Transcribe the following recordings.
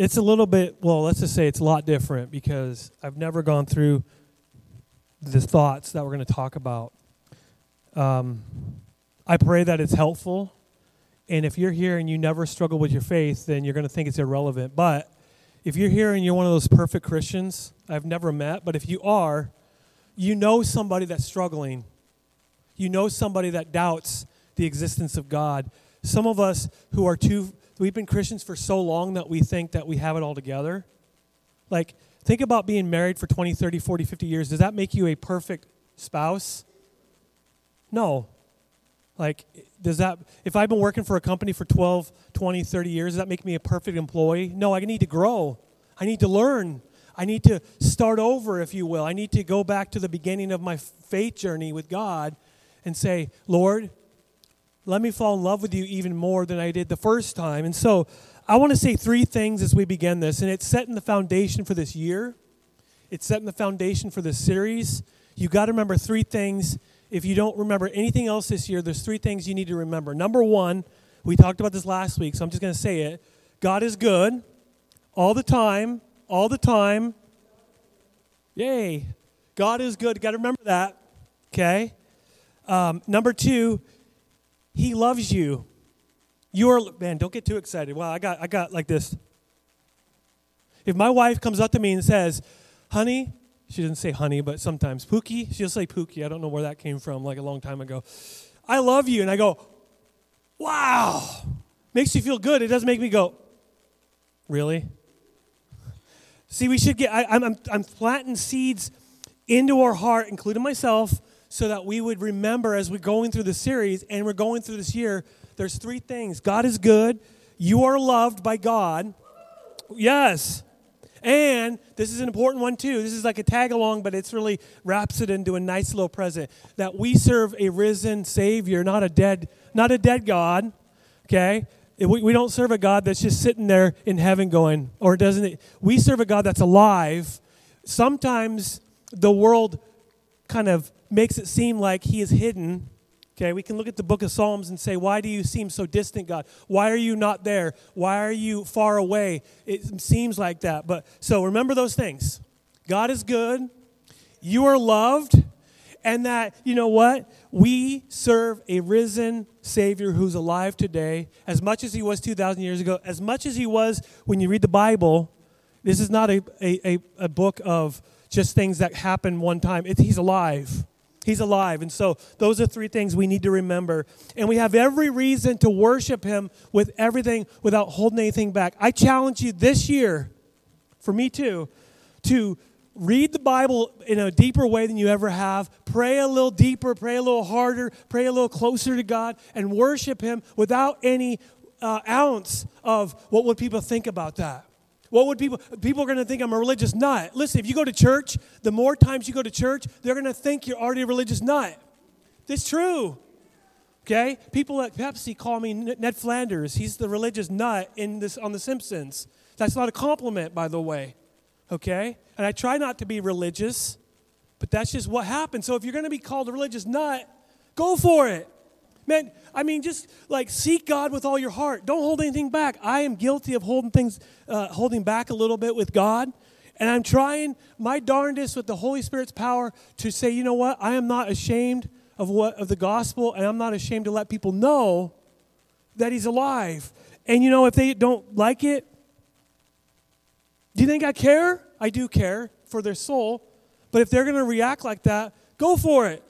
it's a little bit, well, let's just say it's a lot different because I've never gone through the thoughts that we're going to talk about. Um, I pray that it's helpful. And if you're here and you never struggle with your faith, then you're going to think it's irrelevant. But if you're here and you're one of those perfect Christians I've never met, but if you are, you know somebody that's struggling. You know somebody that doubts the existence of God. Some of us who are too, we've been Christians for so long that we think that we have it all together. Like, think about being married for 20, 30, 40, 50 years. Does that make you a perfect spouse? No. Like, does that, if I've been working for a company for 12, 20, 30 years, does that make me a perfect employee? No, I need to grow. I need to learn. I need to start over, if you will. I need to go back to the beginning of my faith journey with God and say, Lord, let me fall in love with you even more than I did the first time. And so I want to say three things as we begin this, and it's setting the foundation for this year. It's setting the foundation for this series. You got to remember three things. If you don't remember anything else this year, there's three things you need to remember. Number one, we talked about this last week, so I'm just going to say it. God is good all the time, all the time. Yay. God is good. Got to remember that. Okay? Um, number two, He loves you. You are man. Don't get too excited. Wow, I got I got like this. If my wife comes up to me and says, "Honey," she doesn't say honey, but sometimes Pookie. She'll say Pookie. I don't know where that came from. Like a long time ago. I love you, and I go, "Wow." Makes you feel good. It doesn't make me go, "Really?" See, we should get. I, I'm I'm planting seeds into our heart, including myself so that we would remember as we're going through the series and we're going through this year, there's three things God is good, you are loved by God. Yes. And this is an important one too. This is like a tag along, but it's really wraps it into a nice little present that we serve a risen Savior, not a dead, not a dead God. Okay, we, we don't serve a God that's just sitting there in heaven going, or doesn't it? We serve a God that's alive. Sometimes the world kind of makes it seem like he is hidden. Okay, we can look at the book of Psalms and say, Why do you seem so distant, God? Why are you not there? Why are you far away? It seems like that. But so remember those things. God is good, you are loved, and that, you know what? We serve a risen Savior who's alive today, as much as he was 2,000 years ago, as much as he was when you read the Bible. This is not a, a, a, book of just things that happened one time. It, he's alive. He's alive. And so those are three things we need to remember. And we have every reason to worship him with everything without holding anything back. I challenge you this year, for me too, to read the Bible in a deeper way than you ever have. Pray a little deeper, pray a little harder, pray a little closer to God, and worship him without any uh, ounce of what would people think about that. What would people people are going to think I'm a religious nut? Listen, if you go to church, the more times you go to church, they're going to think you're already a religious nut. It's true. Okay? People at Pepsi call me Ned Flanders. He's the religious nut in this on the Simpsons. That's not a compliment, by the way. Okay? And I try not to be religious, but that's just what happens. So if you're going to be called a religious nut, go for it. Man, I mean, just like seek God with all your heart. Don't hold anything back. I am guilty of holding things, uh, holding back a little bit with God. And I'm trying my darndest with the Holy Spirit's power to say, you know what? I am not ashamed of what of the gospel, and I'm not ashamed to let people know that He's alive. And you know, if they don't like it, do you think I care? I do care for their soul. But if they're going to react like that, go for it.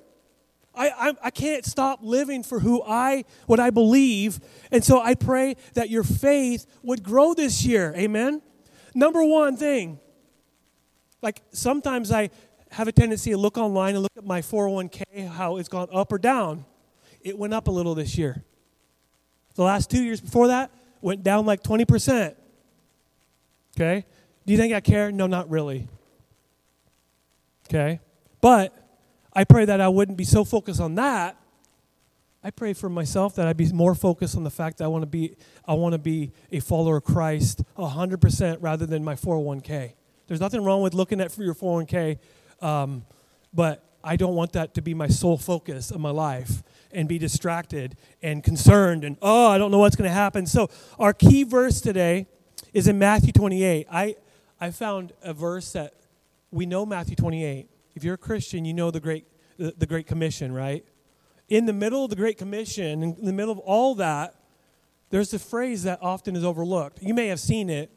I, I, I, can't stop living for who I, what I believe. And so I pray that your faith would grow this year. Amen? Number one thing, like sometimes I have a tendency to look online and look at my 401k, how it's gone up or down. It went up a little this year. The last two years before that went down like 20%. Okay? Do you think I care? No, not really. Okay? But I pray that I wouldn't be so focused on that. I pray for myself that I'd be more focused on the fact that I want to be I want to be a follower of Christ 100% rather than my 401k. There's nothing wrong with looking at for your 401k, um, but I don't want that to be my sole focus of my life and be distracted and concerned and oh I don't know what's going to happen. So our key verse today is in Matthew 28. I, I found a verse that we know Matthew 28. If you're a Christian, you know the Great, the, the Great Commission, right? In the middle of the Great Commission, in the middle of all that, there's a phrase that often is overlooked. You may have seen it,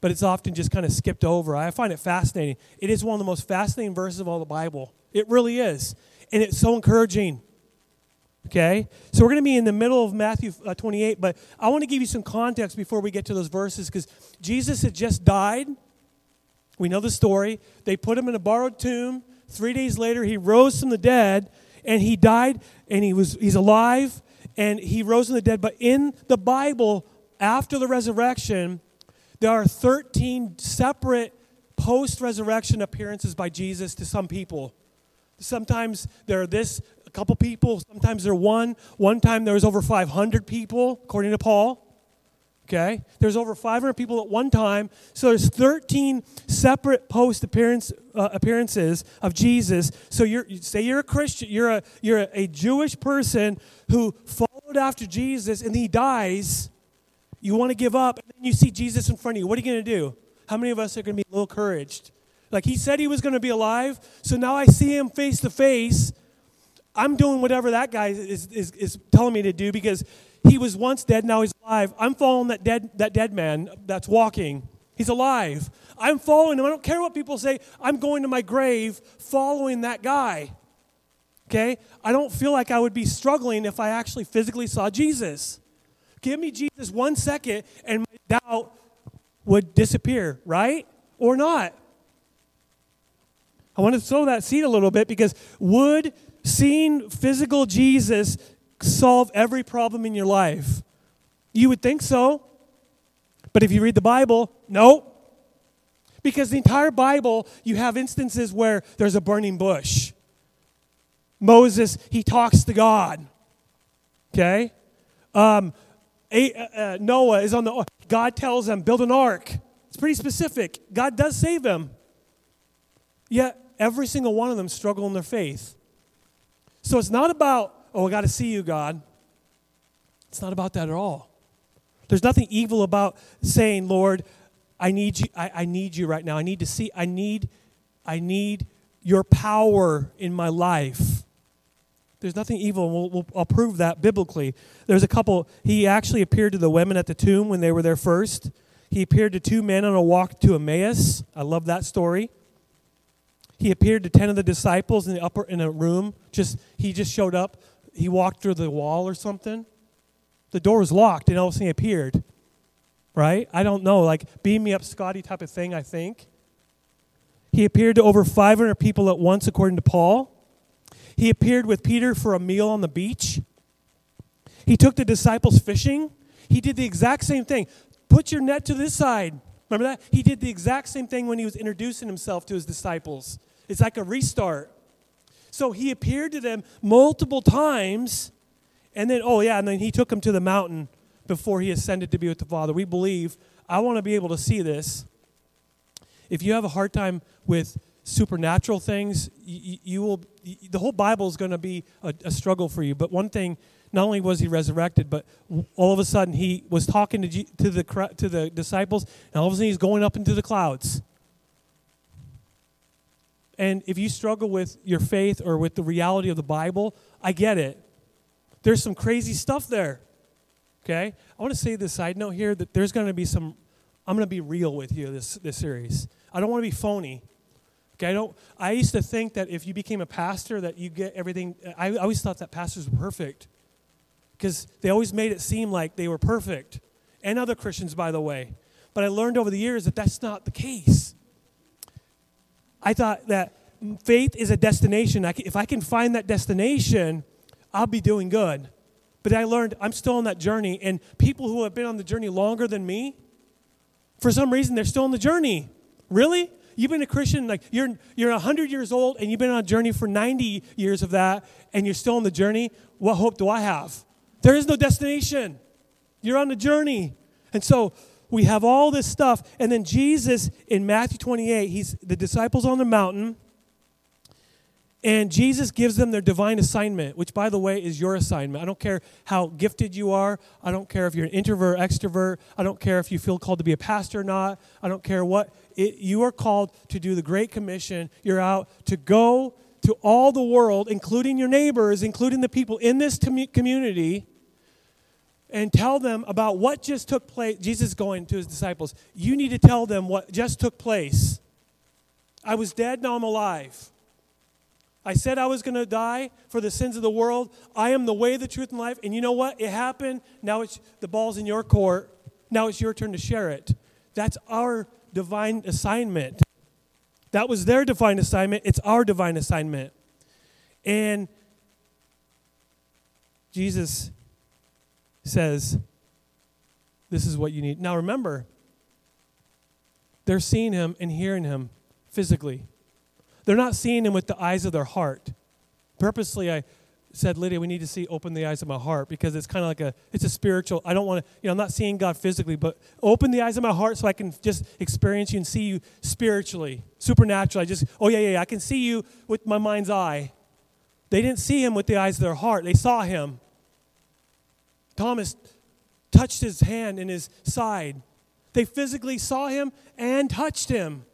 but it's often just kind of skipped over. I find it fascinating. It is one of the most fascinating verses of all the Bible. It really is. And it's so encouraging. Okay? So we're going to be in the middle of Matthew uh, 28, but I want to give you some context before we get to those verses because Jesus had just died. We know the story. They put him in a borrowed tomb. Three days later, he rose from the dead, and he died, and he was he's alive, and he rose from the dead. But in the Bible, after the resurrection, there are 13 separate post resurrection appearances by Jesus to some people. Sometimes there are this a couple people, sometimes there are one. One time there was over 500 people, according to Paul. Okay? There's over 500 people at one time. So there's 13 separate post appearance, uh, appearances of Jesus. So you're say you're a Christian, you're a you're a, a Jewish person who followed after Jesus and he dies. You want to give up, and then you see Jesus in front of you. What are you going to do? How many of us are going to be a little encouraged? Like he said he was going to be alive, so now I see him face to face. I'm doing whatever that guy is, is, is telling me to do because he was once dead, now he's alive. I'm following that dead, that dead man that's walking. He's alive. I'm following him. I don't care what people say. I'm going to my grave following that guy. Okay? I don't feel like I would be struggling if I actually physically saw Jesus. Give me Jesus one second and my doubt would disappear, right? Or not. I want to sow that seed a little bit because would seeing physical Jesus solve every problem in your life? You would think so. But if you read the Bible, no. Because the entire Bible, you have instances where there's a burning bush. Moses, he talks to God. Okay? Um, a, uh, uh Noah is on the, God tells him, build an ark. It's pretty specific. God does save him. Yet, every single one of them struggle in their faith. So it's not about, oh, I got to see you, God. It's not about that at all. There's nothing evil about saying, Lord, I need you, I, I need you right now. I need to see, I need, I need your power in my life. There's nothing evil. We'll, we'll, I'll prove that biblically. There's a couple, he actually appeared to the women at the tomb when they were there first. He appeared to two men on a walk to Emmaus. I love that story. He appeared to 10 of the disciples in the upper in a room. Just he just showed up. He walked through the wall or something. The door was locked and all of a sudden he appeared. Right? I don't know, like beam me up Scotty type of thing, I think. He appeared to over 500 people at once according to Paul. He appeared with Peter for a meal on the beach. He took the disciples fishing. He did the exact same thing. Put your net to this side. Remember that? He did the exact same thing when he was introducing himself to his disciples. It's like a restart. So he appeared to them multiple times, and then, oh, yeah, and then he took them to the mountain before he ascended to be with the Father. We believe, I want to be able to see this. If you have a hard time with supernatural things, you, you will, the whole Bible is going to be a, a struggle for you. But one thing not only was he resurrected, but all of a sudden he was talking to, G, to, the, to the disciples, and all of a sudden he's going up into the clouds. And if you struggle with your faith or with the reality of the Bible, I get it. There's some crazy stuff there. Okay? I want to say this side note here that there's going to be some, I'm going to be real with you this, this series. I don't want to be phony. Okay, I don't. I used to think that if you became a pastor, that you get everything. I always thought that pastors were perfect because they always made it seem like they were perfect. And other Christians, by the way. But I learned over the years that that's not the case. I thought that faith is a destination. if I can find that destination, I'll be doing good. But I learned I'm still on that journey, and people who have been on the journey longer than me, for some reason, they're still on the journey. Really? You've been a Christian, like you're, you're 100 years old, and you've been on a journey for 90 years of that, and you're still on the journey. What hope do I have? There is no destination. You're on a journey. And so we have all this stuff. And then Jesus in Matthew 28, he's the disciples on the mountain. And Jesus gives them their divine assignment, which, by the way, is your assignment. I don't care how gifted you are. I don't care if you're an introvert extrovert. I don't care if you feel called to be a pastor or not. I don't care what. It, you are called to do the Great Commission. You're out to go to all the world, including your neighbors, including the people in this community, and tell them about what just took place. Jesus going to his disciples, You need to tell them what just took place. I was dead, now I'm alive. I said I was going to die for the sins of the world. I am the way, the truth, and life. And you know what? It happened. Now it's the ball's in your court. Now it's your turn to share it. That's our divine assignment. That was their divine assignment. It's our divine assignment. And Jesus says, This is what you need. Now remember, they're seeing him and hearing him physically. They're not seeing him with the eyes of their heart. Purposely, I said, Lydia, we need to see open the eyes of my heart because it's kind of like a it's a spiritual. I don't want to, you know, I'm not seeing God physically, but open the eyes of my heart so I can just experience you and see you spiritually, supernaturally. I just, oh yeah, yeah, yeah. I can see you with my mind's eye. They didn't see him with the eyes of their heart. They saw him. Thomas touched his hand in his side. They physically saw him and touched him.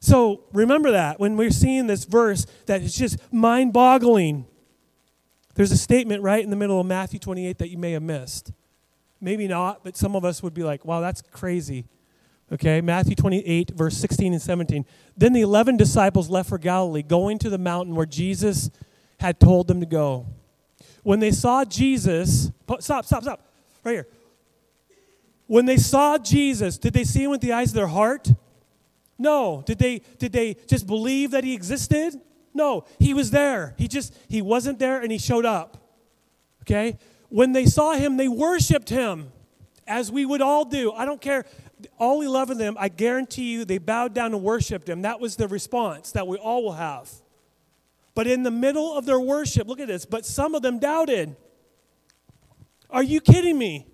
So remember that when we're seeing this verse, that it's just mind boggling. There's a statement right in the middle of Matthew 28 that you may have missed. Maybe not, but some of us would be like, wow, that's crazy. Okay, Matthew 28, verse 16 and 17. Then the 11 disciples left for Galilee, going to the mountain where Jesus had told them to go. When they saw Jesus, stop, stop, stop, right here. When they saw Jesus, did they see him with the eyes of their heart? No. Did they, did they just believe that he existed? No. He was there. He just, he wasn't there and he showed up. Okay? When they saw him, they worshiped him, as we would all do. I don't care. All 11 of them, I guarantee you, they bowed down and worshiped him. That was the response that we all will have. But in the middle of their worship, look at this, but some of them doubted. Are you kidding me?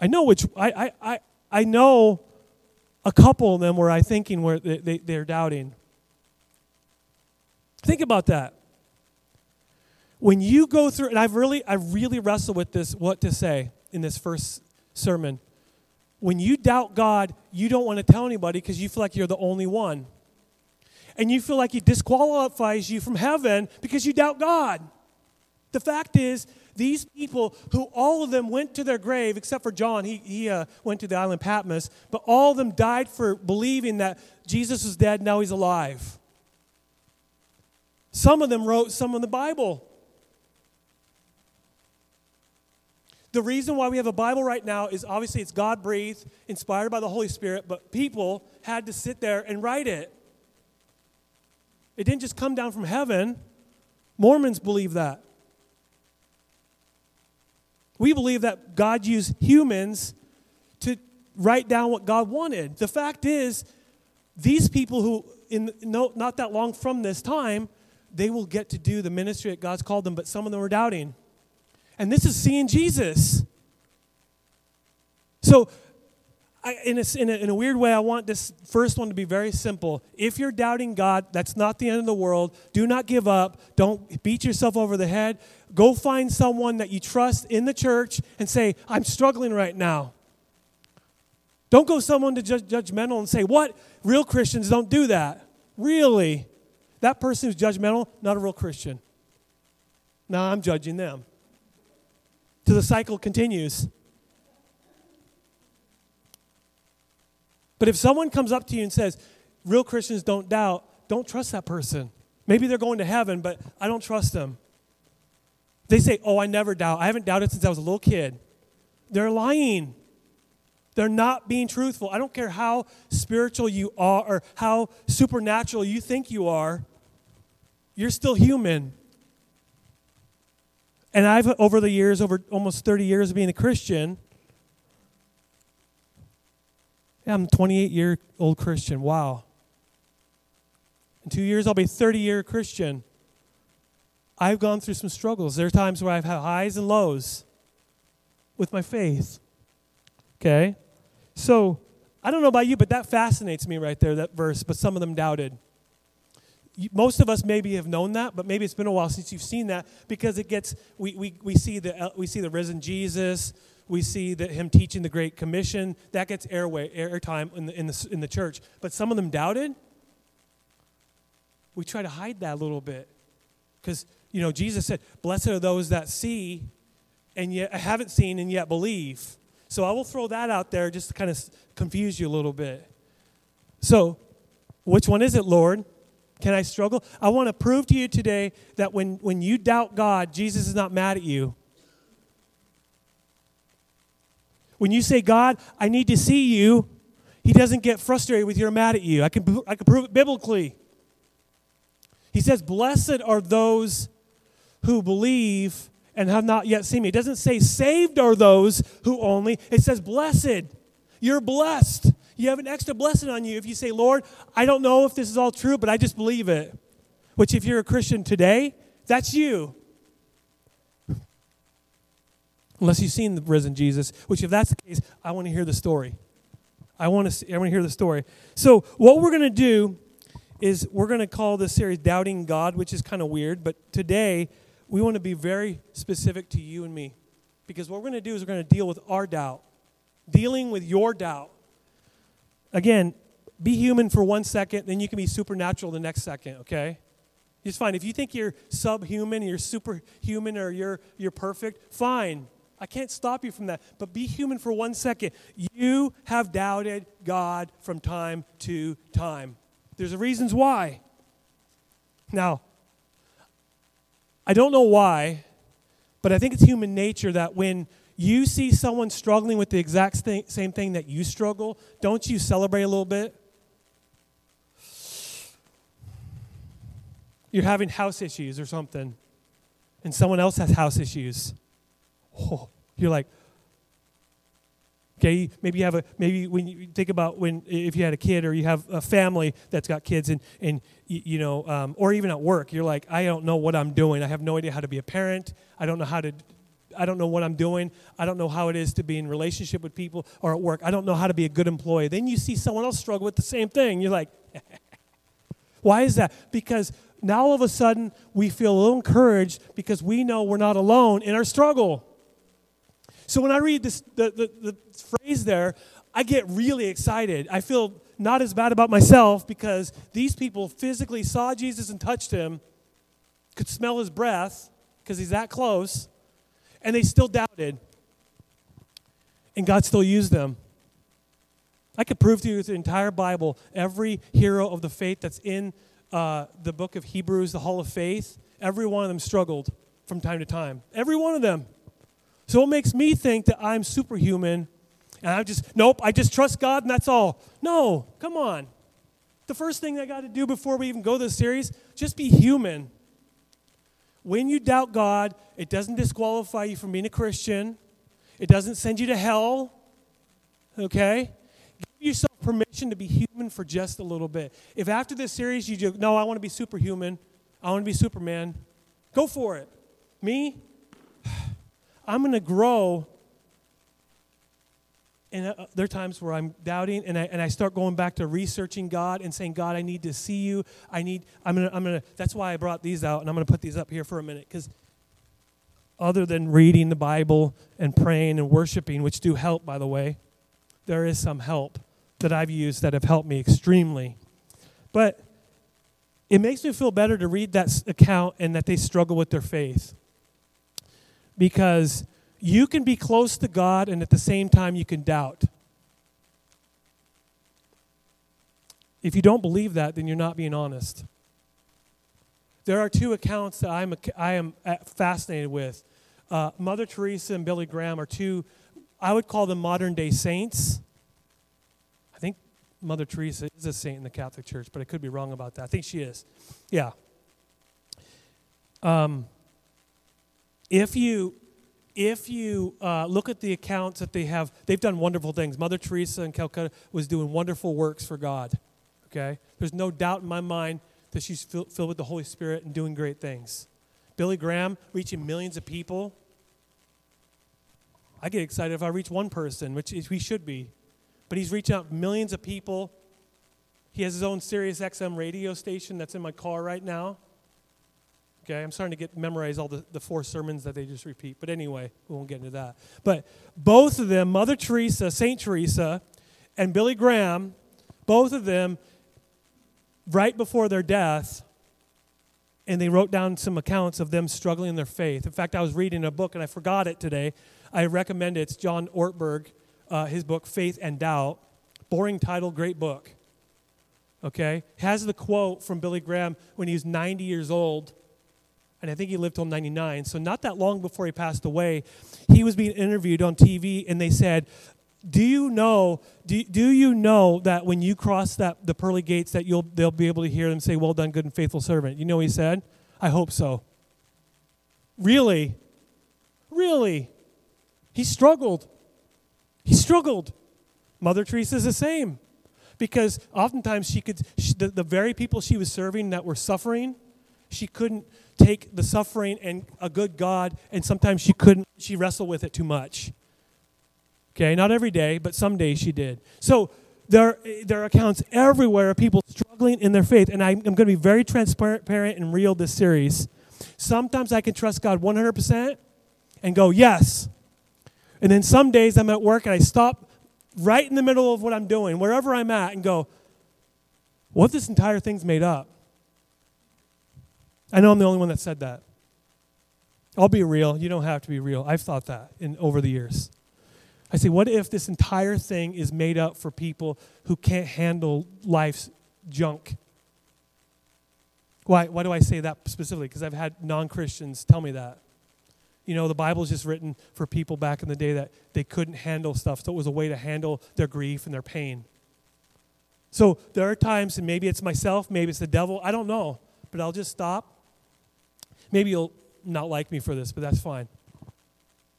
I know which I, I, I, know a couple of them where I thinking where they, they, they're doubting. Think about that. When you go through, and I've really, I really wrestled with this, what to say in this first sermon. When you doubt God, you don't want to tell anybody because you feel like you're the only one. And you feel like He disqualifies you from heaven because you doubt God. The fact is, these people who all of them went to their grave, except for John, he, he uh, went to the island Patmos, but all of them died for believing that Jesus was dead, now he's alive. Some of them wrote some of the Bible. The reason why we have a Bible right now is obviously it's God breathed, inspired by the Holy Spirit, but people had to sit there and write it. It didn't just come down from heaven. Mormons believe that. We believe that God used humans to write down what God wanted. The fact is, these people who, in no, not that long from this time, they will get to do the ministry that God's called them, but some of them are doubting. And this is seeing Jesus. So, I, in, a, in, a, in a weird way, I want this first one to be very simple. If you're doubting God, that's not the end of the world. Do not give up. Don't beat yourself over the head. Go find someone that you trust in the church and say, I'm struggling right now. Don't go someone to judge, judgmental and say, What? Real Christians don't do that. Really? That person who's judgmental, not a real Christian. Now I'm judging them. So the cycle continues. But if someone comes up to you and says, real Christians don't doubt, don't trust that person. Maybe they're going to heaven, but I don't trust them. They say, oh, I never doubt. I haven't doubted since I was a little kid. They're lying. They're not being truthful. I don't care how spiritual you are or how supernatural you think you are, you're still human. And I've, over the years, over almost 30 years of being a Christian, yeah, I'm a 28 year old Christian. Wow. In two years, I'll be a 30 year Christian. I've gone through some struggles. There are times where I've had highs and lows with my faith. Okay? So I don't know about you, but that fascinates me right there, that verse. But some of them doubted. Most of us maybe have known that, but maybe it's been a while since you've seen that because it gets, we, we, we, see, the, uh, we see the risen Jesus, we see that him teaching the Great Commission, that gets airway, airtime in the, in, the, in the church. But some of them doubted. We try to hide that a little bit because, you know, Jesus said, Blessed are those that see and yet haven't seen and yet believe. So I will throw that out there just to kind of confuse you a little bit. So, which one is it, Lord? Can I struggle? I want to prove to you today that when, when you doubt God, Jesus is not mad at you. When you say, God, I need to see you, he doesn't get frustrated with you're mad at you. I can, I can prove it biblically. He says, Blessed are those who believe and have not yet seen me. It doesn't say saved are those who only, it says blessed. You're blessed. You have an extra blessing on you if you say, Lord, I don't know if this is all true, but I just believe it. Which, if you're a Christian today, that's you. Unless you've seen the risen Jesus, which, if that's the case, I want to hear the story. I want to, see, I want to hear the story. So, what we're going to do is we're going to call this series Doubting God, which is kind of weird, but today we want to be very specific to you and me. Because what we're going to do is we're going to deal with our doubt, dealing with your doubt. Again, be human for one second, then you can be supernatural the next second, okay? It's fine. If you think you're subhuman, you're superhuman, or you're, you're perfect, fine. I can't stop you from that. But be human for one second. You have doubted God from time to time. There's reasons why. Now, I don't know why, but I think it's human nature that when you see someone struggling with the exact same thing that you struggle, don't you celebrate a little bit? You're having house issues or something, and someone else has house issues. Oh, you're like, Okay, maybe you have a maybe when you think about when if you had a kid or you have a family that's got kids and and you know um, or even at work you're like I don't know what I'm doing. I have no idea how to be a parent. I don't know how to I don't know what I'm doing. I don't know how it is to be in relationship with people or at work. I don't know how to be a good employee. Then you see someone else struggle with the same thing. You're like why is that? Because now all of a sudden we feel a little encouraged because we know we're not alone in our struggle so when I read this, the, the, the phrase there, I get really excited. I feel not as bad about myself because these people physically saw Jesus and touched him, could smell his breath because he's that close, and they still doubted. And God still used them. I could prove to you the entire Bible, every hero of the faith that's in uh, the book of Hebrews, the Hall of Faith, every one of them struggled from time to time. Every one of them. So it makes me think that I'm superhuman and I just, nope, I just trust God and that's all. No, come on. The first thing I got to do before we even go this series, just be human. When you doubt God, it doesn't disqualify you from being a Christian. It doesn't send you to hell. Okay? Give yourself permission to be human for just a little bit. If after this series you just, no, I want to be superhuman, I want to be Superman, go for it. Me, I'm going to grow. And uh, there are times where I'm doubting and I, and I start going back to researching God and saying, God, I need to see you. I need, I'm going to, I'm going to, that's why I brought these out and I'm going to put these up here for a minute because other than reading the Bible and praying and worshiping, which do help, by the way, there is some help that I've used that have helped me extremely. But it makes me feel better to read that account and that they struggle with their faith because you can be close to God and at the same time you can doubt. If you don't believe that, then you're not being honest. There are two accounts that I'm, I am fascinated with. Uh, Mother Teresa and Billy Graham are two, I would call them modern day saints. I think Mother Teresa is a saint in the Catholic Church, but I could be wrong about that. I think she is. Yeah. Um, if you if you uh, look at the accounts that they have, they've done wonderful things. Mother Teresa in Calcutta was doing wonderful works for God. Okay? There's no doubt in my mind that she's filled, with the Holy Spirit and doing great things. Billy Graham reaching millions of people. I get excited if I reach one person, which we should be. but he's reaching out millions of people. He has his own Sirius XM radio station that's in my car right now. Okay, I'm starting to get memorize all the, the four sermons that they just repeat. But anyway, we won't get into that. But both of them, Mother Teresa, Saint Teresa, and Billy Graham, both of them, right before their death, and they wrote down some accounts of them struggling in their faith. In fact, I was reading a book and I forgot it today. I recommend it. It's John Ortberg, uh, his book, Faith and Doubt. Boring title, great book. Okay? Has the quote from Billy Graham when he was 90 years old and I think he lived till 99. So, not that long before he passed away, he was being interviewed on TV, and they said, do you know do, do you know that when you cross that the pearly gates that you'll they'll be able to hear them say well done good and faithful servant you know what he said? I hope so. Really? Really? He struggled. He struggled. Mother teresa's the same because oftentimes she could she, the, the very people she was serving that were suffering she couldn't take the suffering and a good God, and sometimes she couldn't, she wrestled with it too much. Okay, not every day, but some days she did. So there, there are accounts everywhere of people struggling in their faith, and I'm, I'm going to be very transparent and real this series. Sometimes I can trust God 100% and go, yes. And then some days I'm at work and I stop right in the middle of what I'm doing, wherever I'm at, and go, what this entire thing's made up? I know I'm the only one that said that. I'll be real. You don't have to be real. I've thought that in over the years. I say, what if this entire thing is made up for people who can't handle life's junk? Why, why do I say that specifically? Because I've had non Christians tell me that. You know, the Bible's just written for people back in the day that they couldn't handle stuff, so it was a way to handle their grief and their pain. So there are times, and maybe it's myself, maybe it's the devil, I don't know, but I'll just stop Maybe you'll not like me for this, but that's fine.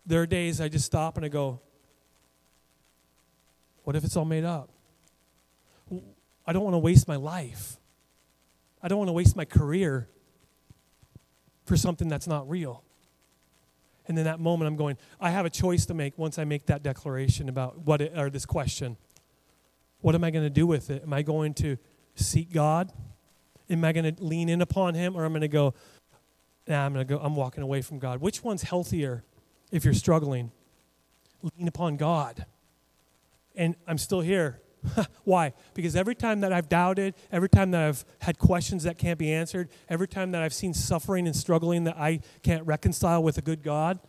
There are days I just stop and I go, what if it's all made up? I don't want to waste my life. I don't want to waste my career for something that's not real. And in that moment, I'm going, I have a choice to make once I make that declaration about what it, or this question. What am I going to do with it? Am I going to seek God? Am I going to lean in upon Him? Or am I going to go, nah, I'm to go, I'm walking away from God. Which one's healthier if you're struggling? Lean upon God. And I'm still here. Why? Because every time that I've doubted, every time that I've had questions that can't be answered, every time that I've seen suffering and struggling that I can't reconcile with a good God,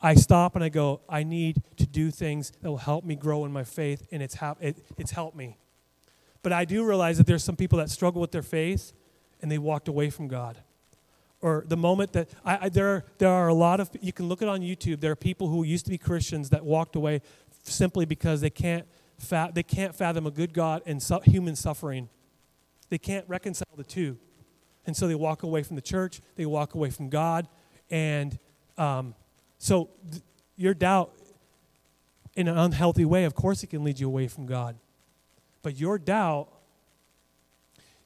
I stop and I go, I need to do things that will help me grow in my faith, and it's, ha- it, it's helped me. But I do realize that there's some people that struggle with their faith and they walked away from God or the moment that I, I, there, are, there are a lot of you can look at on youtube. There are people who used to be christians that walked away simply because they can't, fa- they can't fathom a good god and su- human suffering. They can't reconcile the two. And so they walk away from the church they walk away from god and um, so th- your doubt in an unhealthy way of course it can lead you away from god. But your doubt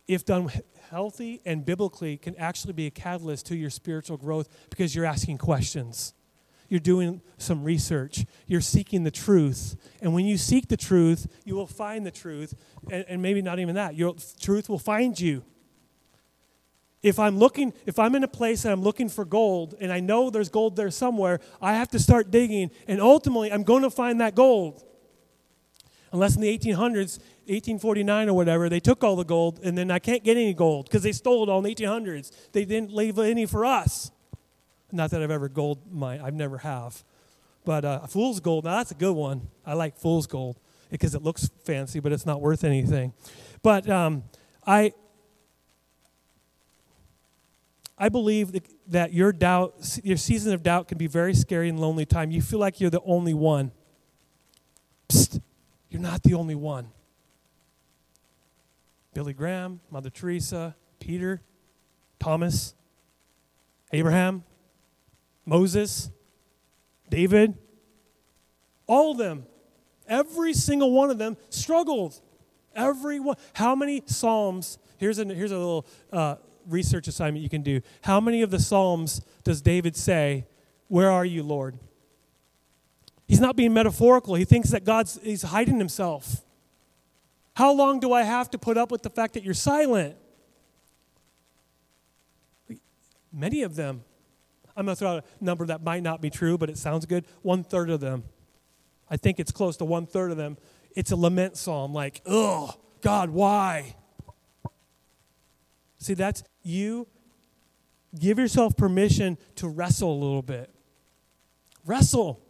if done healthy and biblically can actually be a catalyst to your spiritual growth because you're asking questions. You're doing some research. You're seeking the truth. And when you seek the truth, you will find the truth. And, and maybe not even that. Your truth will find you. If I'm looking, if I'm in a place and I'm looking for gold and I know there's gold there somewhere, I have to start digging. And ultimately, I'm going to find that gold. Unless in the 1800s, 1849 or whatever, they took all the gold, and then I can't get any gold because they stole it all in the 1800s. They didn't leave any for us. Not that I've ever gold mine, I've never have. But uh, fool's gold, now that's a good one. I like fool's gold because it looks fancy, but it's not worth anything. But um, I, I believe that, your doubt, your season of doubt can be very scary and lonely time. You feel like you're the only one. Psst, you're not the only one. Billy Graham, Mother Teresa, Peter, Thomas, Abraham, Moses, David, all of them, every single one of them struggled. Every one. How many Psalms? Here's a, here's a little uh, research assignment you can do. How many of the Psalms does David say, Where are you, Lord? He's not being metaphorical. He thinks that God's he's hiding himself. How long do I have to put up with the fact that you're silent? Many of them. I'm going to throw out a number that might not be true, but it sounds good. One third of them. I think it's close to one third of them. It's a lament psalm like, oh, God, why? See, that's you give yourself permission to wrestle a little bit. Wrestle.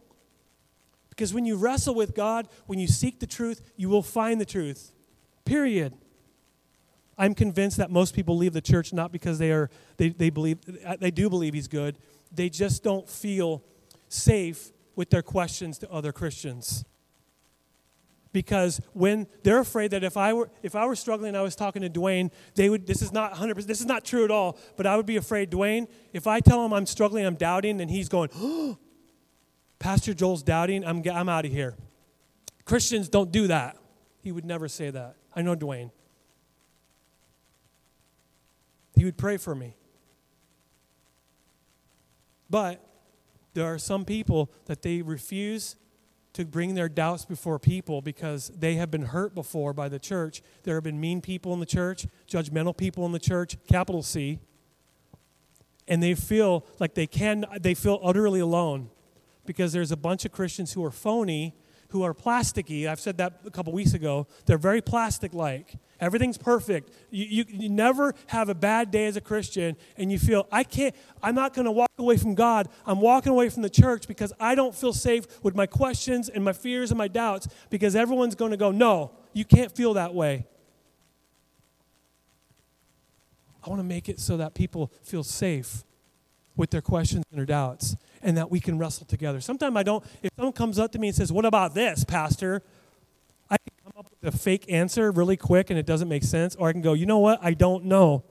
Because when you wrestle with God, when you seek the truth, you will find the truth. Period. I'm convinced that most people leave the church not because they are they, they believe uh, they do believe he's good. They just don't feel safe with their questions to other Christians. Because when they're afraid that if I were if I were struggling I was talking to Dwayne, they would this is not 100% this is not true at all, but I would be afraid Dwayne, if I tell him I'm struggling, I'm doubting and he's going, oh, Pastor Joel's doubting, I'm I'm out of here. Christians don't do that. He would never say that. I know Dwayne. He would pray for me. But there are some people that they refuse to bring their doubts before people because they have been hurt before by the church. There have been mean people in the church, judgmental people in the church, capital C. And they feel like they can they feel utterly alone because there's a bunch of Christians who are phony who are plasticky. I've said that a couple weeks ago. They're very plastic like. Everything's perfect. You, you, you, never have a bad day as a Christian and you feel, I can't, I'm not going to walk away from God. I'm walking away from the church because I don't feel safe with my questions and my fears and my doubts because everyone's going to go, no, you can't feel that way. I want to make it so that people feel safe with their questions and their doubts and that we can wrestle together. Sometimes I don't, if someone comes up to me and says, What about this, Pastor? I can come up with a fake answer really quick and it doesn't make sense, or I can go, You know what? I don't know.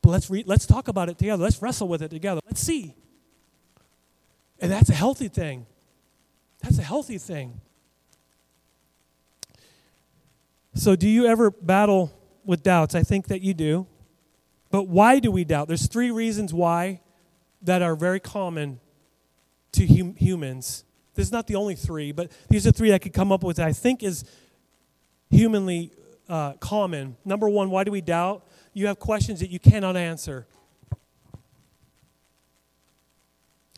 But let's, re- let's talk about it together. Let's wrestle with it together. Let's see. And that's a healthy thing. That's a healthy thing. So, do you ever battle with doubts? I think that you do. But why do we doubt? There's three reasons why that are very common to hum- humans. This is not the only three, but these are three I could come up with that I think is humanly uh, common. Number one, why do we doubt? You have questions that you cannot answer.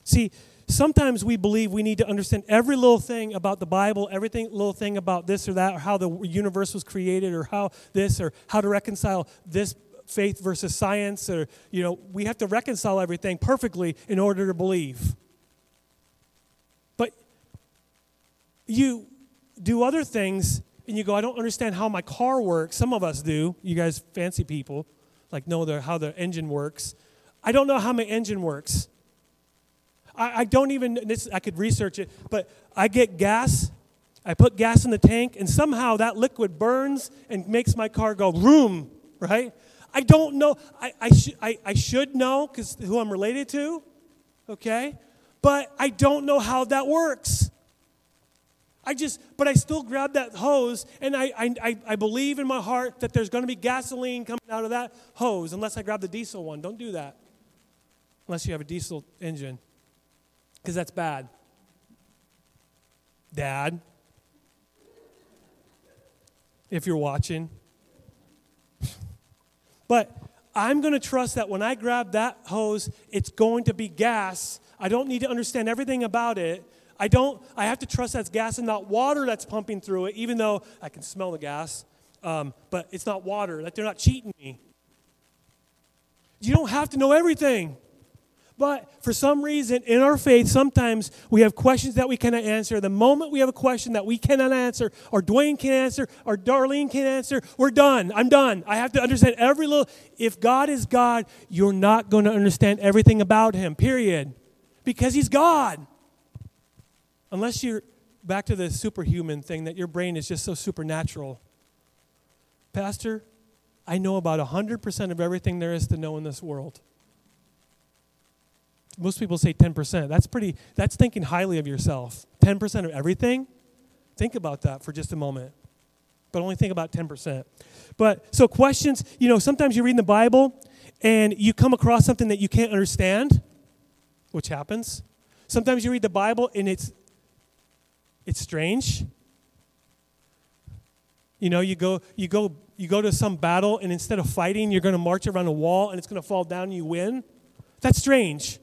See, sometimes we believe we need to understand every little thing about the Bible, everything little thing about this or that, or how the universe was created, or how this, or how to reconcile this faith versus science, or you know, we have to reconcile everything perfectly in order to believe. You do other things and you go, I don't understand how my car works. Some of us do. You guys, fancy people, like know the, how the engine works. I don't know how my engine works. I, I don't even, this, I could research it, but I get gas, I put gas in the tank, and somehow that liquid burns and makes my car go vroom, right? I don't know. I, I, sh- I, I should know because who I'm related to, okay? But I don't know how that works. I just, but I still grab that hose, and I, I, I believe in my heart that there's going to be gasoline coming out of that hose, unless I grab the diesel one. Don't do that, unless you have a diesel engine, because that's bad. Dad, if you're watching. But I'm going to trust that when I grab that hose, it's going to be gas. I don't need to understand everything about it I don't, I have to trust that's gas and not water that's pumping through it, even though I can smell the gas. Um, but it's not water, that they're not cheating me. You don't have to know everything. But for some reason, in our faith, sometimes we have questions that we cannot answer. The moment we have a question that we cannot answer, or Dwayne can answer, or Darlene can answer, we're done. I'm done. I have to understand every little. If God is God, you're not going to understand everything about Him, period. Because He's God unless you're back to the superhuman thing that your brain is just so supernatural. Pastor, I know about 100% of everything there is to know in this world. Most people say 10%. That's pretty, that's thinking highly of yourself. 10% of everything? Think about that for just a moment. But only think about 10%. But so questions, you know, sometimes you read in the Bible and you come across something that you can't understand, which happens. Sometimes you read the Bible and it's it's strange. You know, you go, you go, you go to some battle, and instead of fighting, you're going to march around a wall, and it's going to fall down, and you win. That's strange.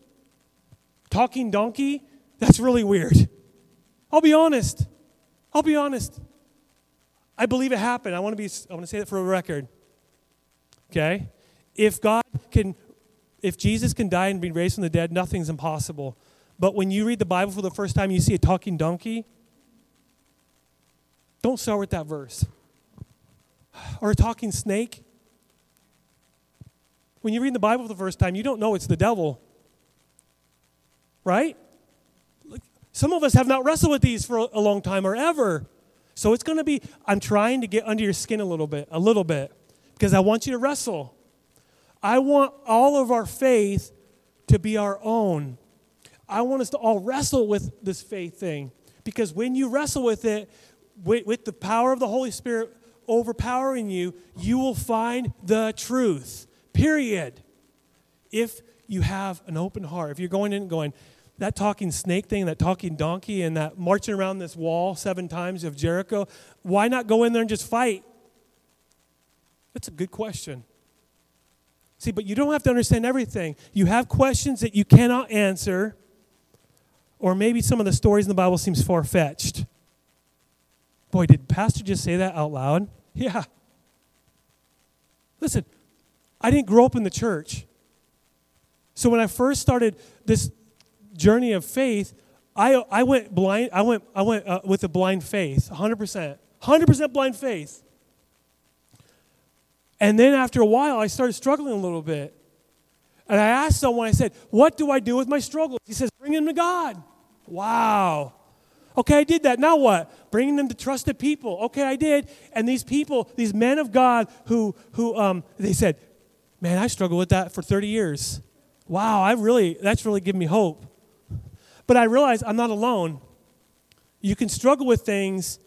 Talking donkey, that's really weird. I'll be honest. I'll be honest. I believe it happened. I want to be. I want to say that for a record. Okay, if God can, if Jesus can die and be raised from the dead, nothing's impossible. But when you read the Bible for the first time, you see a talking donkey. Don't start with that verse. Or a talking snake. When you read the Bible for the first time, you don't know it's the devil. Right? Some of us have not wrestled with these for a long time or ever. So it's going to be, I'm trying to get under your skin a little bit, a little bit, because I want you to wrestle. I want all of our faith to be our own. I want us to all wrestle with this faith thing because when you wrestle with it, with, with, the power of the Holy Spirit overpowering you, you will find the truth. Period. If you have an open heart, if you're going in and going, that talking snake thing, that talking donkey, and that marching around this wall seven times of Jericho, why not go in there and just fight? That's a good question. See, but you don't have to understand everything. You have questions that you cannot answer, or maybe some of the stories in the Bible seems far fetched. Boy, did Pastor just say that out loud? Yeah. Listen, I didn't grow up in the church. So when I first started this journey of faith, I, I went blind. I went, I went uh, with a blind faith, 100%. 100% blind faith. And then after a while, I started struggling a little bit. And I asked someone, I said, What do I do with my struggles? He says, Bring them to God. Wow. Okay, I did that. Now what? Bringing them to trusted people. Okay, I did. And these people, these men of God who, who um, they said, Man, I struggled with that for 30 years. Wow, I really, that's really given me hope. But I realized I'm not alone. You can struggle with things